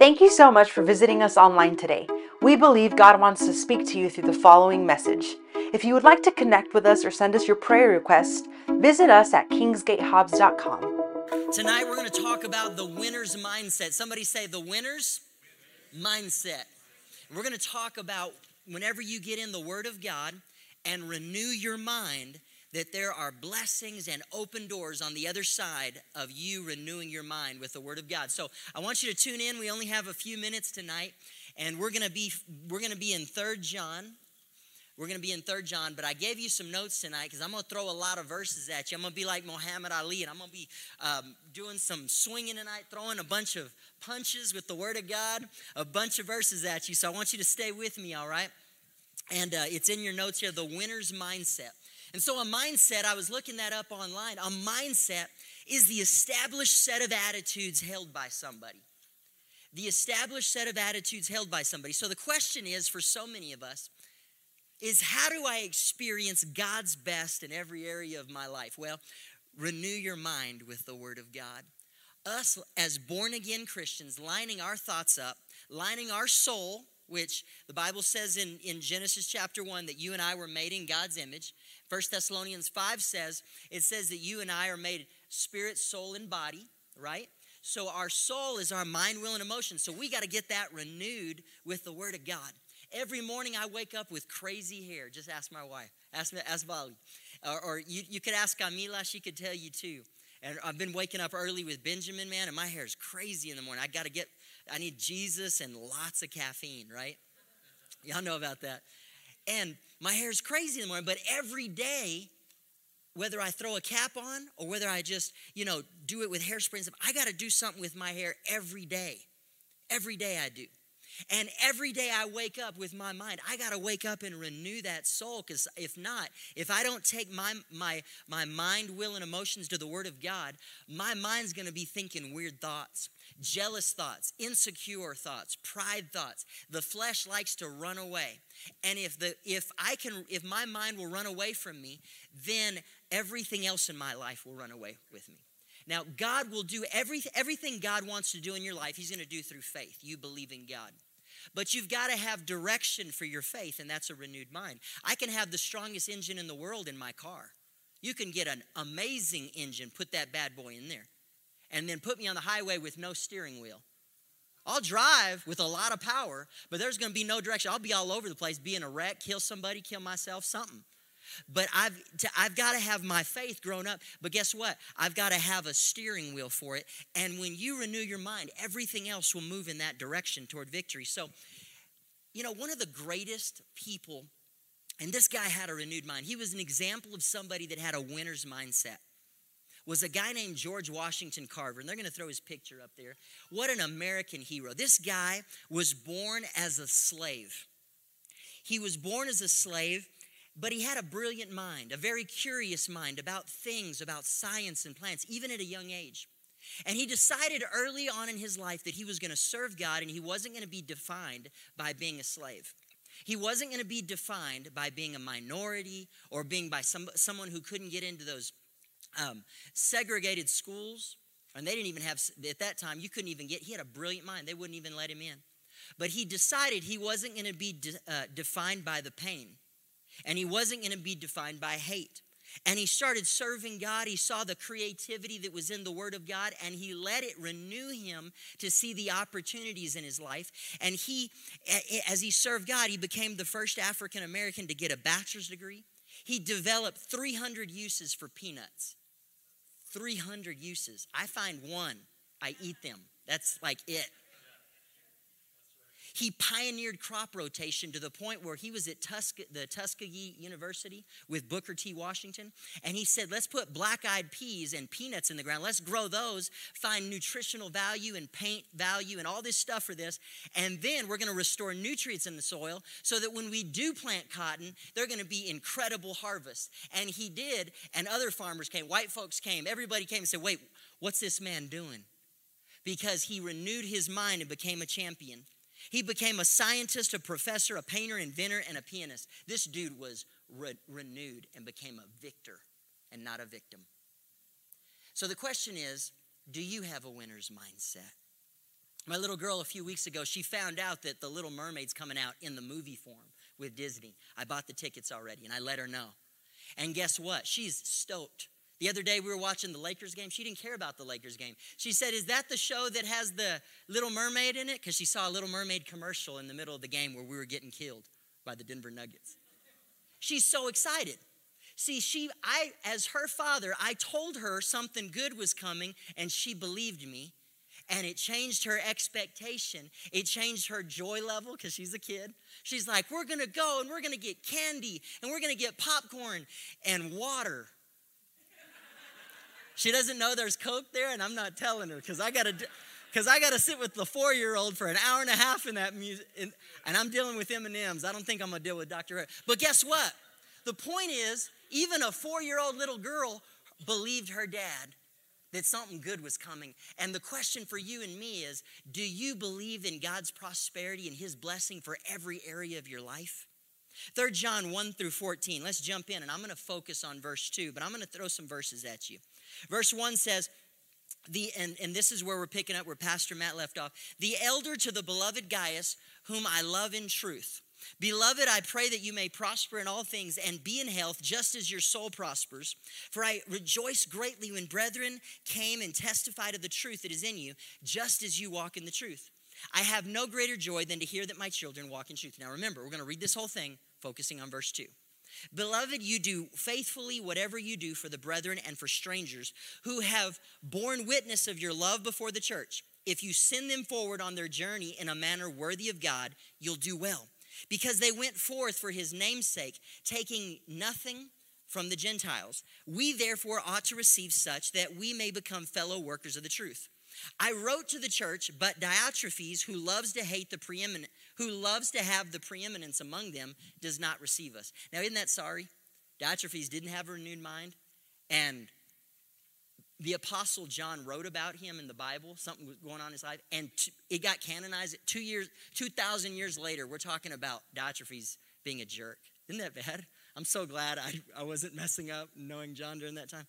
Thank you so much for visiting us online today. We believe God wants to speak to you through the following message. If you would like to connect with us or send us your prayer request, visit us at kingsgatehobbs.com. Tonight we're going to talk about the winner's mindset. Somebody say the winner's mindset. We're going to talk about whenever you get in the Word of God and renew your mind, that there are blessings and open doors on the other side of you renewing your mind with the word of god. So i want you to tune in. We only have a few minutes tonight and we're to be we're to be in third john. We're going to be in third john but i gave you some notes tonight because i'm going to throw a lot of verses at you. I'm going to be like muhammad ali and i'm going to be um, doing some swinging tonight throwing a bunch of punches with the word of god a bunch of verses at you. So i want you to stay with me all right? And uh, it's in your notes here the winner's mindset and so, a mindset, I was looking that up online. A mindset is the established set of attitudes held by somebody. The established set of attitudes held by somebody. So, the question is for so many of us, is how do I experience God's best in every area of my life? Well, renew your mind with the Word of God. Us as born again Christians, lining our thoughts up, lining our soul, which the Bible says in, in Genesis chapter 1 that you and I were made in God's image, First Thessalonians 5 says, it says that you and I are made spirit, soul, and body, right? So our soul is our mind, will, and emotion. So we got to get that renewed with the Word of God. Every morning I wake up with crazy hair. Just ask my wife. Ask, ask Vali. Or, or you, you could ask Camila. She could tell you too. And I've been waking up early with Benjamin, man, and my hair is crazy in the morning. I got to get, I need Jesus and lots of caffeine, right? Y'all know about that. And my hair is crazy in the morning, but every day, whether I throw a cap on or whether I just, you know, do it with hairspray and stuff, I got to do something with my hair every day. Every day I do. And every day I wake up with my mind, I got to wake up and renew that soul because if not, if I don't take my, my, my mind, will, and emotions to the Word of God, my mind's going to be thinking weird thoughts jealous thoughts, insecure thoughts, pride thoughts. The flesh likes to run away. And if the if I can if my mind will run away from me, then everything else in my life will run away with me. Now, God will do every, everything God wants to do in your life, He's going to do through faith. You believe in God. But you've got to have direction for your faith, and that's a renewed mind. I can have the strongest engine in the world in my car. You can get an amazing engine, put that bad boy in there and then put me on the highway with no steering wheel. I'll drive with a lot of power, but there's going to be no direction. I'll be all over the place, be in a wreck, kill somebody, kill myself, something. But I've, to, I've got to have my faith grown up. But guess what? I've got to have a steering wheel for it. And when you renew your mind, everything else will move in that direction toward victory. So, you know, one of the greatest people, and this guy had a renewed mind, he was an example of somebody that had a winner's mindset was a guy named George Washington Carver, and they're going to throw his picture up there. What an American hero. This guy was born as a slave. He was born as a slave, but he had a brilliant mind, a very curious mind about things, about science and plants, even at a young age. And he decided early on in his life that he was going to serve God and he wasn't going to be defined by being a slave. He wasn't going to be defined by being a minority or being by some, someone who couldn't get into those um, segregated schools, and they didn't even have, at that time, you couldn't even get, he had a brilliant mind. They wouldn't even let him in. But he decided he wasn't going to be de, uh, defined by the pain, and he wasn't going to be defined by hate. And he started serving God. He saw the creativity that was in the Word of God, and he let it renew him to see the opportunities in his life. And he, as he served God, he became the first African American to get a bachelor's degree. He developed 300 uses for peanuts. 300 uses. I find one, I eat them. That's like it. He pioneered crop rotation to the point where he was at Tusk- the Tuskegee University with Booker T. Washington. And he said, let's put black eyed peas and peanuts in the ground. Let's grow those, find nutritional value and paint value and all this stuff for this. And then we're going to restore nutrients in the soil so that when we do plant cotton, they're going to be incredible harvests. And he did. And other farmers came, white folks came, everybody came and said, wait, what's this man doing? Because he renewed his mind and became a champion. He became a scientist, a professor, a painter, inventor, and a pianist. This dude was re- renewed and became a victor and not a victim. So the question is do you have a winner's mindset? My little girl, a few weeks ago, she found out that The Little Mermaid's coming out in the movie form with Disney. I bought the tickets already, and I let her know. And guess what? She's stoked. The other day we were watching the Lakers game. She didn't care about the Lakers game. She said, Is that the show that has the Little Mermaid in it? Because she saw a Little Mermaid commercial in the middle of the game where we were getting killed by the Denver Nuggets. She's so excited. See, she, I, as her father, I told her something good was coming, and she believed me. And it changed her expectation. It changed her joy level because she's a kid. She's like, We're gonna go and we're gonna get candy and we're gonna get popcorn and water. She doesn't know there's Coke there, and I'm not telling her because I gotta. because I got to sit with the four-year-old for an hour and a half in that music, and, and I'm dealing with M&Ms. I don't think I'm gonna deal with Dr. But guess what? The point is, even a four-year-old little girl believed her dad that something good was coming. And the question for you and me is, do you believe in God's prosperity and His blessing for every area of your life? 3 John 1 through 14. Let's jump in, and I'm going to focus on verse 2, but I'm going to throw some verses at you. Verse 1 says, the, and, and this is where we're picking up where Pastor Matt left off. The elder to the beloved Gaius, whom I love in truth. Beloved, I pray that you may prosper in all things and be in health just as your soul prospers. For I rejoice greatly when brethren came and testified of the truth that is in you, just as you walk in the truth. I have no greater joy than to hear that my children walk in truth. Now remember, we're going to read this whole thing focusing on verse 2. Beloved, you do faithfully whatever you do for the brethren and for strangers who have borne witness of your love before the church. If you send them forward on their journey in a manner worthy of God, you'll do well. Because they went forth for his name's sake, taking nothing from the Gentiles. We therefore ought to receive such that we may become fellow workers of the truth. I wrote to the church, but Diotrephes, who loves to hate the preeminent, who loves to have the preeminence among them, does not receive us. Now, isn't that sorry? Diotrephes didn't have a renewed mind, and the apostle John wrote about him in the Bible. Something was going on in his life, and it got canonized. Two years, two thousand years later, we're talking about Diotrephes being a jerk. Isn't that bad? I'm so glad I, I wasn't messing up knowing John during that time.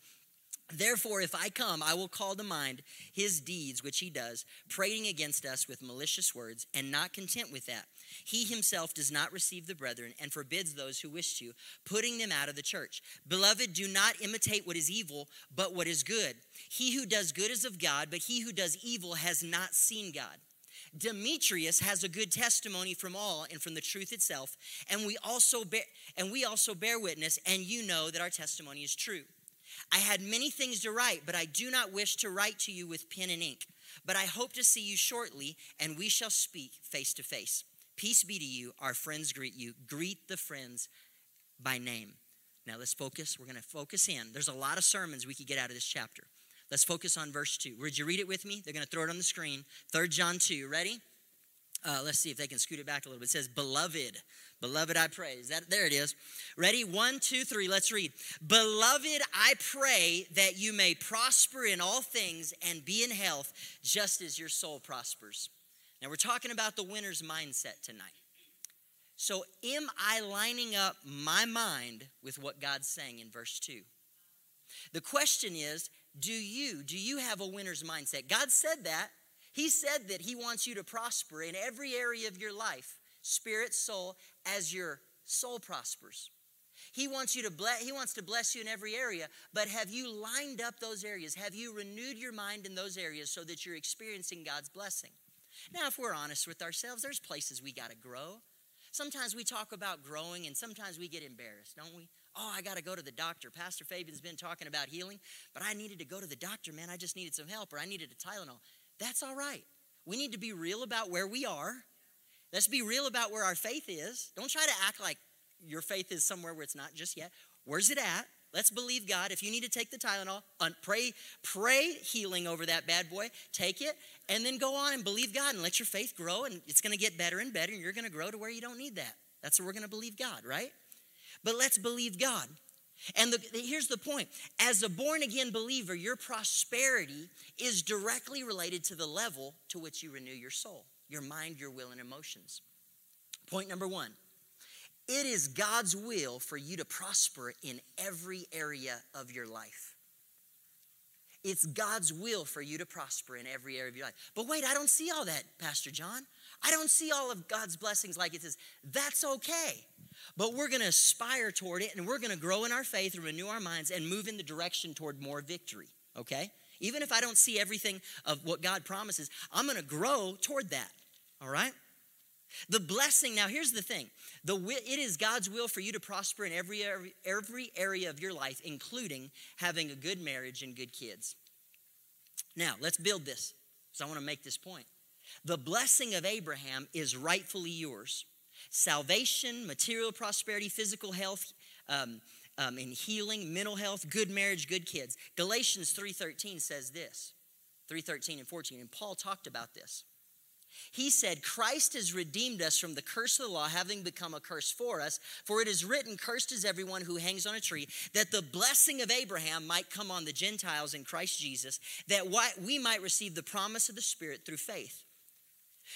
Therefore, if I come, I will call to mind his deeds, which he does, prating against us with malicious words, and not content with that. He himself does not receive the brethren and forbids those who wish to, putting them out of the church. Beloved, do not imitate what is evil, but what is good. He who does good is of God, but he who does evil has not seen God. Demetrius has a good testimony from all and from the truth itself, and we also bear, and we also bear witness, and you know that our testimony is true. I had many things to write, but I do not wish to write to you with pen and ink. But I hope to see you shortly, and we shall speak face to face. Peace be to you. Our friends greet you. Greet the friends by name. Now let's focus. We're going to focus in. There's a lot of sermons we could get out of this chapter. Let's focus on verse 2. Would you read it with me? They're going to throw it on the screen. 3 John 2. Ready? Uh, let's see if they can scoot it back a little bit. It says, Beloved, beloved, I pray. Is that there? It is. Ready? One, two, three. Let's read. Beloved, I pray that you may prosper in all things and be in health, just as your soul prospers. Now we're talking about the winner's mindset tonight. So, am I lining up my mind with what God's saying in verse 2? The question is, do you do you have a winner's mindset? God said that he said that He wants you to prosper in every area of your life, spirit, soul, as your soul prospers. He wants you to bless, he wants to bless you in every area, but have you lined up those areas? Have you renewed your mind in those areas so that you're experiencing God's blessing? Now, if we're honest with ourselves, there's places we got to grow. Sometimes we talk about growing and sometimes we get embarrassed, don't we? Oh, I got to go to the doctor. Pastor Fabian's been talking about healing, but I needed to go to the doctor, man. I just needed some help or I needed a Tylenol. That's all right. We need to be real about where we are. Let's be real about where our faith is. Don't try to act like your faith is somewhere where it's not just yet. Where's it at? Let's believe God. If you need to take the Tylenol, pray, pray healing over that bad boy. Take it, and then go on and believe God and let your faith grow. And it's going to get better and better. And you're going to grow to where you don't need that. That's where we're going to believe God, right? But let's believe God. And the, here's the point as a born again believer, your prosperity is directly related to the level to which you renew your soul, your mind, your will, and emotions. Point number one it is God's will for you to prosper in every area of your life. It's God's will for you to prosper in every area of your life. But wait, I don't see all that, Pastor Jon. I don't see all of God's blessings like it says. That's okay. But we're going to aspire toward it and we're going to grow in our faith and renew our minds and move in the direction toward more victory, okay? Even if I don't see everything of what God promises, I'm going to grow toward that, all right? The blessing, now here's the thing. The, it is God's will for you to prosper in every, every area of your life, including having a good marriage and good kids. Now, let's build this, because I want to make this point. The blessing of Abraham is rightfully yours. Salvation, material prosperity, physical health, um, um, and healing, mental health, good marriage, good kids. Galatians 3.13 says this, 3.13 and 14, and Paul talked about this. He said, Christ has redeemed us from the curse of the law, having become a curse for us. For it is written, Cursed is everyone who hangs on a tree, that the blessing of Abraham might come on the Gentiles in Christ Jesus, that we might receive the promise of the Spirit through faith.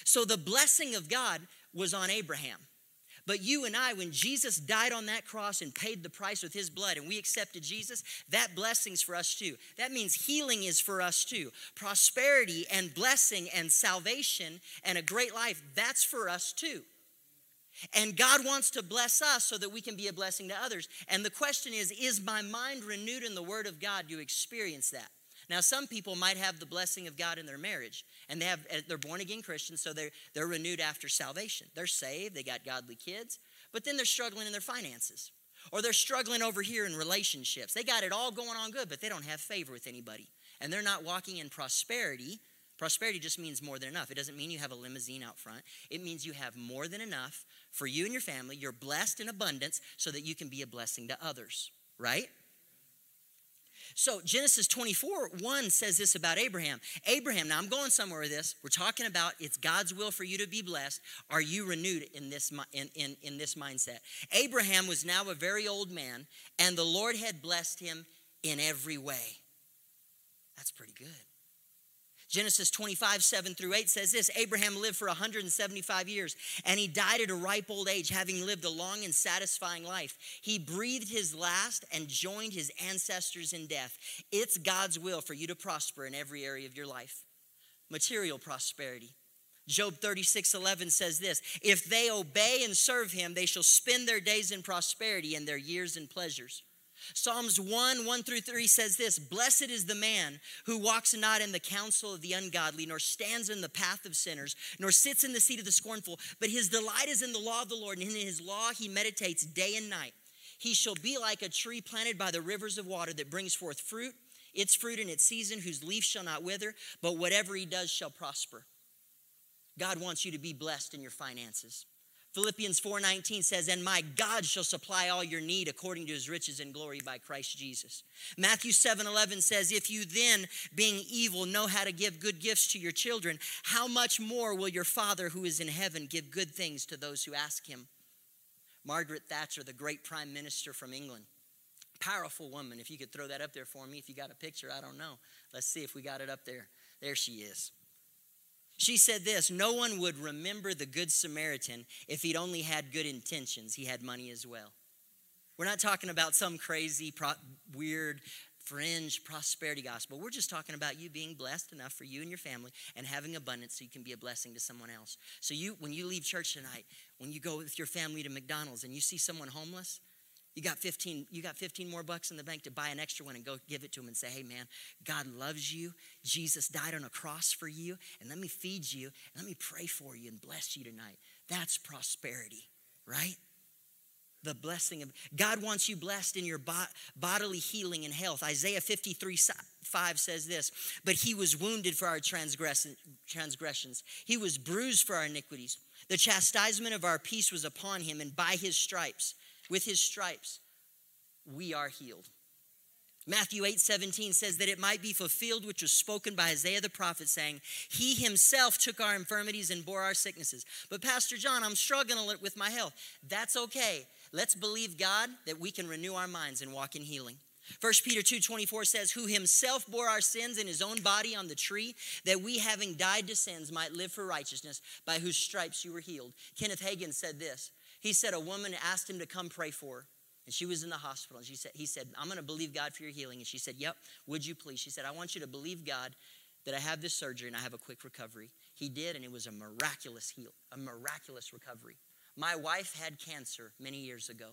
So the blessing of God was on Abraham. But you and I, when Jesus died on that cross and paid the price with his blood, and we accepted Jesus, that blessing's for us too. That means healing is for us too. Prosperity and blessing and salvation and a great life, that's for us too. And God wants to bless us so that we can be a blessing to others. And the question is Is my mind renewed in the Word of God to experience that? Now, some people might have the blessing of God in their marriage, and they have uh, they're born again Christians, so they're they're renewed after salvation. They're saved, they got godly kids, but then they're struggling in their finances. Or they're struggling over here in relationships. They got it all going on good, but they don't have favor with anybody. And they're not walking in prosperity. Prosperity just means more than enough. It doesn't mean you have a limousine out front. It means you have more than enough for you and your family. You're blessed in abundance so that you can be a blessing to others, right? So Genesis 24, 1 says this about Abraham. Abraham, now I'm going somewhere with this. We're talking about it's God's will for you to be blessed. Are you renewed in this, in, in, in this mindset? Abraham was now a very old man, and the Lord had blessed him in every way. That's pretty good. Genesis 25, 7 through 8 says this Abraham lived for 175 years, and he died at a ripe old age, having lived a long and satisfying life. He breathed his last and joined his ancestors in death. It's God's will for you to prosper in every area of your life. Material prosperity. Job 36, 11 says this If they obey and serve him, they shall spend their days in prosperity and their years in pleasures. Psalms 1 1 through 3 says this Blessed is the man who walks not in the counsel of the ungodly, nor stands in the path of sinners, nor sits in the seat of the scornful, but his delight is in the law of the Lord, and in his law he meditates day and night. He shall be like a tree planted by the rivers of water that brings forth fruit, its fruit in its season, whose leaf shall not wither, but whatever he does shall prosper. God wants you to be blessed in your finances. Philippians 4:19 says, "And my God shall supply all your need according to his riches and glory by Christ Jesus." Matthew 7:11 says, "If you then, being evil, know how to give good gifts to your children, how much more will your Father who is in heaven give good things to those who ask him?" Margaret Thatcher, the great prime minister from England, powerful woman. If you could throw that up there for me, if you got a picture, I don't know. Let's see if we got it up there. There she is. She said this No one would remember the Good Samaritan if he'd only had good intentions. He had money as well. We're not talking about some crazy, pro- weird, fringe prosperity gospel. We're just talking about you being blessed enough for you and your family and having abundance so you can be a blessing to someone else. So you when you leave church tonight, when you go with your family to McDonald's and you see someone homeless, you got 15, you got 15 more bucks in the bank to buy an extra one and go give it to him and say, hey man, God loves you. Jesus died on a cross for you, and let me feed you, let me pray for you and bless you tonight. That's prosperity, right? The blessing of God wants you blessed in your bodily healing and health. Isaiah 53 5 says this, but he was wounded for our transgressions, he was bruised for our iniquities. The chastisement of our peace was upon him, and by his stripes, with his stripes, we are healed. Matthew 8 17 says that it might be fulfilled, which was spoken by Isaiah the prophet, saying, He himself took our infirmities and bore our sicknesses. But, Pastor Jon, I'm struggling with my health. That's okay. Let's believe God that we can renew our minds and walk in healing. 1 Peter 2 24 says, Who himself bore our sins in his own body on the tree, that we, having died to sins, might live for righteousness, by whose stripes you were healed. Kenneth Hagin said this he said a woman asked him to come pray for her. And she was in the hospital, and she said, he said, I'm going to believe God for your healing. And she said, Yep, would you please? She said, I want you to believe God that I have this surgery and I have a quick recovery. He did, and it was a miraculous heal, a miraculous recovery. My wife had cancer many years ago,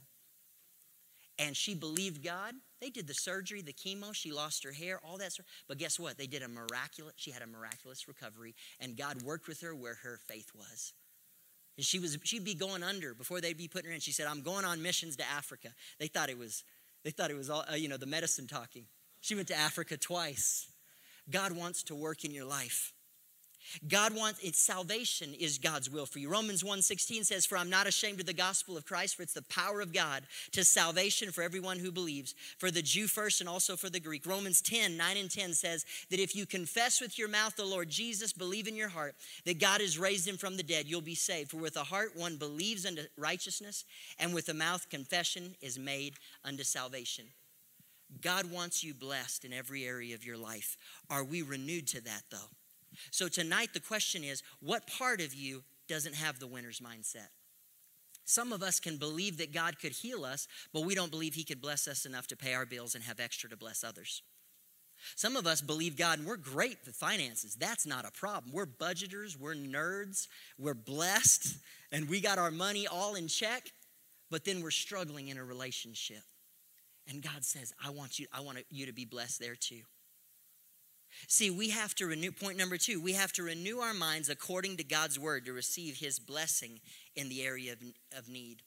and she believed God. They did the surgery, the chemo. She lost her hair, all that. But guess what? They did a miraculous. She had a miraculous recovery, and God worked with her where her faith was. And she was she'd be going under before they'd be putting her in. She said, "I'm going on missions to Africa." They thought it was they thought it was all uh, you know the medicine talking. She went to Africa twice. God wants to work in your life. God wants its salvation is God's will for you. Romans 1:16 says, "For I'm not ashamed of the gospel of Christ, for it's the power of God to salvation for everyone who believes, for the Jew first and also for the Greek." Romans 10, 9 and 10 says that if you confess with your mouth the Lord Jesus, believe in your heart that God has raised him from the dead, you'll be saved. For with the heart one believes unto righteousness, and with the mouth confession is made unto salvation. God wants you blessed in every area of your life. Are we renewed to that though? So tonight, the question is what part of you doesn't have the winner's mindset? Some of us can believe that God could heal us, but we don't believe He could bless us enough to pay our bills and have extra to bless others. Some of us believe God and we're great with finances. That's not a problem. We're budgeters, we're nerds, we're blessed, and we got our money all in check, but then we're struggling in a relationship. And God says, I want you, I want you to be blessed there too. See, we have to renew, point number two, we have to renew our minds according to God's word to receive his blessing in the area of, of need.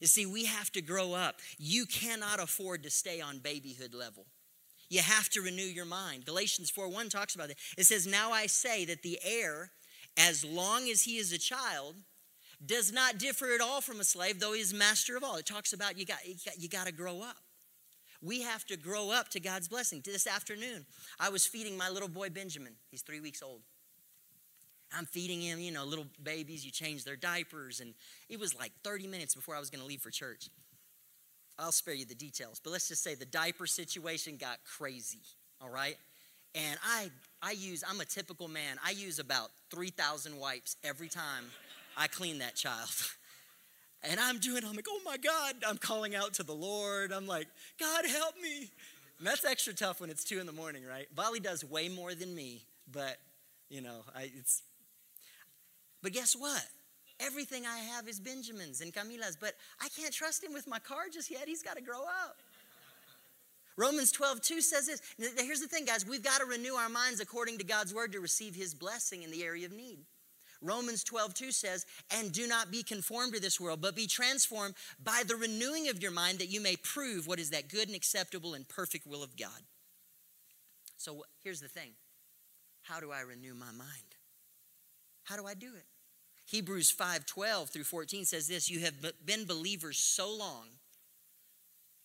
You see, we have to grow up. You cannot afford to stay on babyhood level. You have to renew your mind. Galatians 4 1 talks about it. It says, Now I say that the heir, as long as he is a child, does not differ at all from a slave, though he is master of all. It talks about you got, you got, you got to grow up. We have to grow up to God's blessing. This afternoon, I was feeding my little boy Benjamin. He's three weeks old. I'm feeding him, you know, little babies, you change their diapers. And it was like 30 minutes before I was going to leave for church. I'll spare you the details, but let's just say the diaper situation got crazy, all right? And I, I use, I'm a typical man. I use about 3,000 wipes every time I clean that child. And I'm doing, I'm like, oh my God, I'm calling out to the Lord. I'm like, God, help me. And that's extra tough when it's two in the morning, right? Bali does way more than me, but you know, I, it's. But guess what? Everything I have is Benjamin's and Camila's, but I can't trust him with my car just yet. He's got to grow up. Romans 12, 2 says this. Here's the thing, guys. We've got to renew our minds according to God's word to receive his blessing in the area of need. Romans 12, 2 says, And do not be conformed to this world, but be transformed by the renewing of your mind that you may prove what is that good and acceptable and perfect will of God. So here's the thing how do I renew my mind? How do I do it? Hebrews 5 12 through 14 says this You have been believers so long.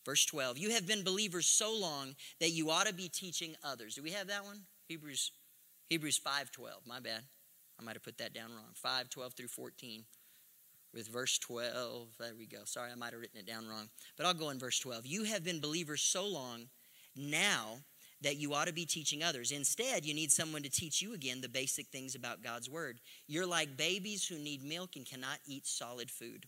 Verse 12, you have been believers so long that you ought to be teaching others. Do we have that one? Hebrews Hebrews 5 12, my bad. I might have put that down wrong. 5, 12 through 14. With verse 12, there we go. Sorry, I might have written it down wrong. But I'll go in verse 12. You have been believers so long now that you ought to be teaching others. Instead, you need someone to teach you again the basic things about God's word. You're like babies who need milk and cannot eat solid food.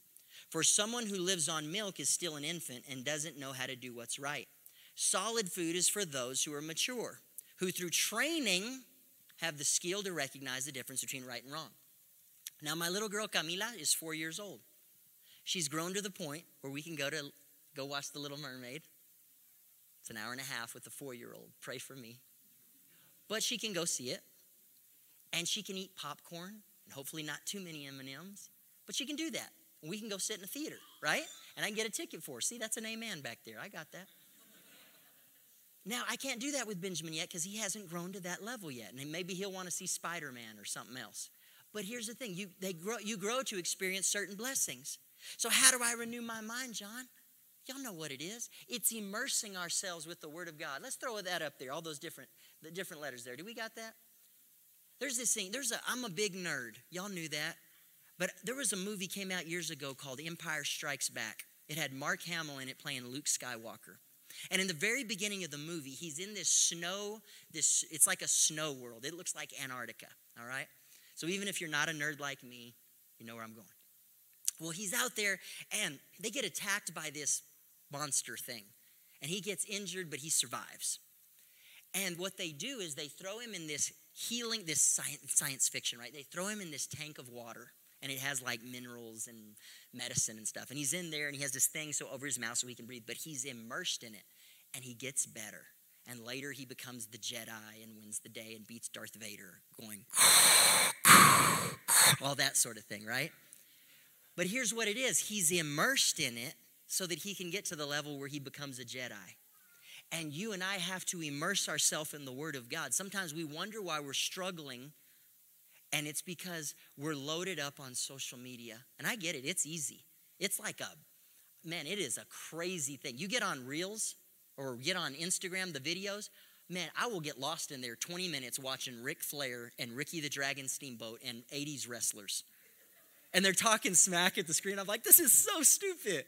For someone who lives on milk is still an infant and doesn't know how to do what's right. Solid food is for those who are mature, who through training have the skill to recognize the difference between right and wrong. Now, my little girl Camila is four years old. She's grown to the point where we can go to go watch The Little Mermaid. It's an hour and a half with a four-year-old. Pray for me. But she can go see it, and she can eat popcorn, and hopefully not too many M&Ms. But she can do that. We can go sit in the theater, right? And I can get a ticket for her. See, that's an amen back there. I got that. Now, I can't do that with Benjamin yet because he hasn't grown to that level yet. And maybe he'll want to see Spider Man or something else. But here's the thing you, they grow, you grow to experience certain blessings. So, how do I renew my mind, John? Y'all know what it is. It's immersing ourselves with the Word of God. Let's throw that up there, all those different, the different letters there. Do we got that? There's this thing, there's a, I'm a big nerd. Y'all knew that. But there was a movie came out years ago called Empire Strikes Back. It had Mark Hamill in it playing Luke Skywalker. And in the very beginning of the movie, he's in this snow, this it's like a snow world. It looks like Antarctica, all right? So even if you're not a nerd like me, you know where I'm going. Well, he's out there and they get attacked by this monster thing. And he gets injured, but he survives. And what they do is they throw him in this healing, this science, science fiction, right? They throw him in this tank of water and it has like minerals and medicine and stuff. And he's in there and he has this thing so over his mouth so he can breathe, but he's immersed in it and he gets better. And later he becomes the Jedi and wins the day and beats Darth Vader, going all that sort of thing, right? But here's what it is he's immersed in it so that he can get to the level where he becomes a Jedi. And you and I have to immerse ourselves in the Word of God. Sometimes we wonder why we're struggling, and it's because we're loaded up on social media. And I get it, it's easy. It's like a, man, it is a crazy thing. You get on Reels or get on Instagram, the videos, man, I will get lost in there 20 minutes watching Ric Flair and Ricky the Dragon Steamboat and 80s wrestlers. And they're talking smack at the screen. I'm like, this is so stupid.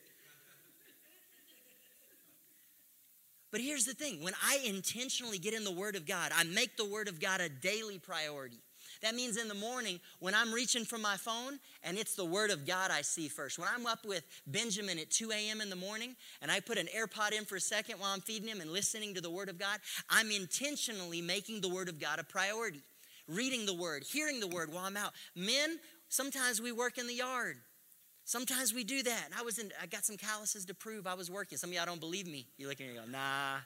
But here's the thing when I intentionally get in the Word of God, I make the Word of God a daily priority. That means in the morning when I'm reaching for my phone and it's the Word of God I see first. When I'm up with Benjamin at 2 a.m. in the morning and I put an AirPod in for a second while I'm feeding him and listening to the Word of God, I'm intentionally making the Word of God a priority. Reading the Word, hearing the Word while I'm out. Men, sometimes we work in the yard. Sometimes we do that. I was in, I got some calluses to prove I was working. Some of y'all don't believe me. You look at me go, nah.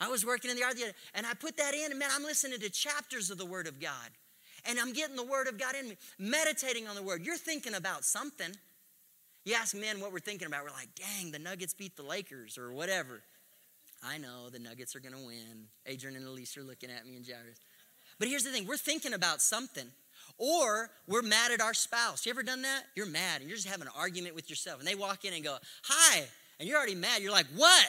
I was working in the yard the other, and I put that in, and man, I'm listening to chapters of the Word of God. And I'm getting the Word of God in me, meditating on the Word. You're thinking about something. You ask men what we're thinking about, we're like, dang, the Nuggets beat the Lakers or whatever. I know the Nuggets are gonna win. Adrian and Elise are looking at me and Jairus. But here's the thing we're thinking about something. Or we're mad at our spouse. You ever done that? You're mad and you're just having an argument with yourself. And they walk in and go, Hi. And you're already mad. You're like, What?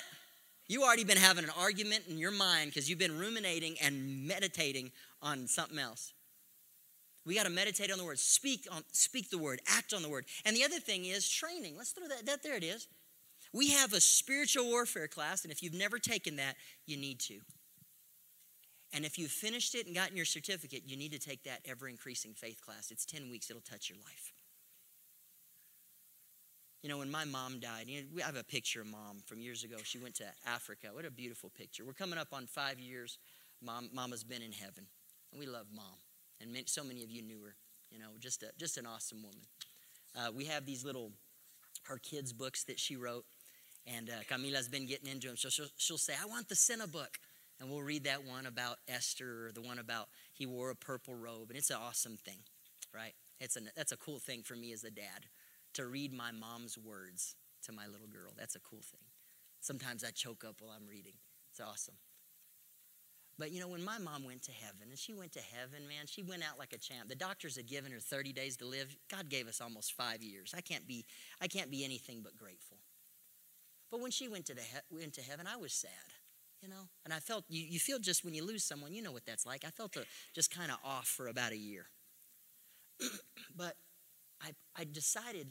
You already been having an argument in your mind because you've been ruminating and meditating on something else. We got to meditate on the word, speak on speak the word, act on the word. And the other thing is training. Let's throw that, that there it is. We have a spiritual warfare class, and if you've never taken that, you need to. And if you've finished it and gotten your certificate, you need to take that ever increasing faith class. It's 10 weeks, it'll touch your life. You know, when my mom died, you know, I have a picture of mom from years ago. She went to Africa. What a beautiful picture. We're coming up on five years. Mom, Mama's been in heaven. And we love mom. And many, so many of you knew her. You know, just, a, just an awesome woman. Uh, we have these little, her kids' books that she wrote. And uh, Camila's been getting into them. So she'll, she'll say, I want the Sena book. And we'll read that one about Esther or the one about he wore a purple robe. And it's an awesome thing, right? It's a, that's a cool thing for me as a dad to read my mom's words to my little girl. That's a cool thing. Sometimes I choke up while I'm reading. It's awesome. But you know, when my mom went to heaven, and she went to heaven, man, she went out like a champ. The doctors had given her 30 days to live. God gave us almost five years. I can't be, I can't be anything but grateful. But when she went to, the he- went to heaven, I was sad you know and i felt you, you feel just when you lose someone you know what that's like i felt a, just kind of off for about a year but I, I decided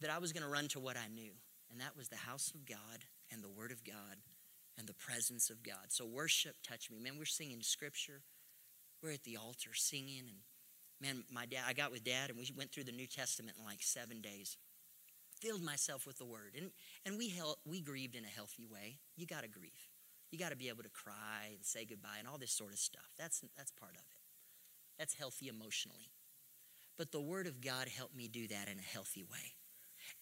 that i was going to run to what i knew and that was the house of god and the word of god and the presence of god so worship touched me man we're singing scripture we're at the altar singing and man my dad i got with dad and we went through the new testament in like seven days filled myself with the word and, and we, held, we grieved in a healthy way you got to grieve you got to be able to cry and say goodbye and all this sort of stuff. That's, that's part of it. That's healthy emotionally. But the Word of God helped me do that in a healthy way.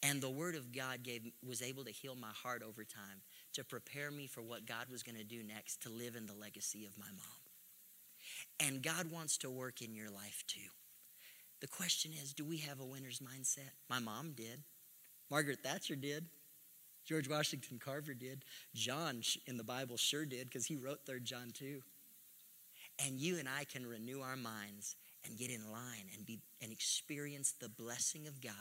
And the Word of God gave, was able to heal my heart over time to prepare me for what God was going to do next to live in the legacy of my mom. And God wants to work in your life too. The question is do we have a winner's mindset? My mom did, Margaret Thatcher did. George Washington Carver did. John in the Bible sure did because he wrote 3 John too. And you and I can renew our minds and get in line and be and experience the blessing of God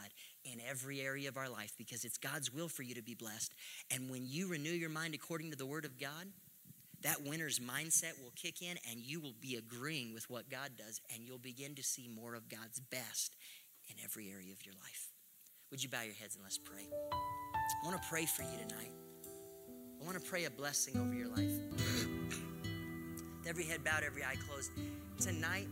in every area of our life because it's God's will for you to be blessed. And when you renew your mind according to the word of God, that winner's mindset will kick in and you will be agreeing with what God does and you'll begin to see more of God's best in every area of your life. Would you bow your heads and let's pray? I want to pray for you tonight. I want to pray a blessing over your life. every head bowed, every eye closed. Tonight,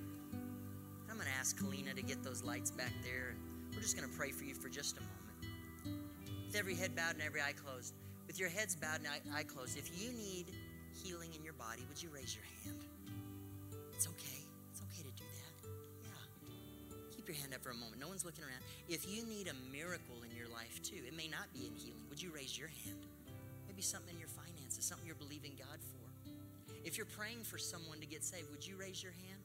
I'm going to ask Kalina to get those lights back there, we're just going to pray for you for just a moment. With every head bowed and every eye closed, With your heads bowed and eye closed, if you need healing in your body, would you raise your hand? It's okay. It's okay to do that. Yeah. Keep your hand up for a moment. No one's looking around. If you need a miracle in your life too, it may not be in healing. Would you raise your hand? Maybe something in your finances, something you're believing God for. If you're praying for someone to get saved, would you raise your hand?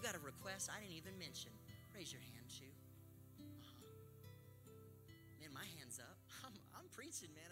You got a request I didn't even mention. Raise your hand too. Uh-huh. Man, my hand's up. I'm, I'm preaching, man,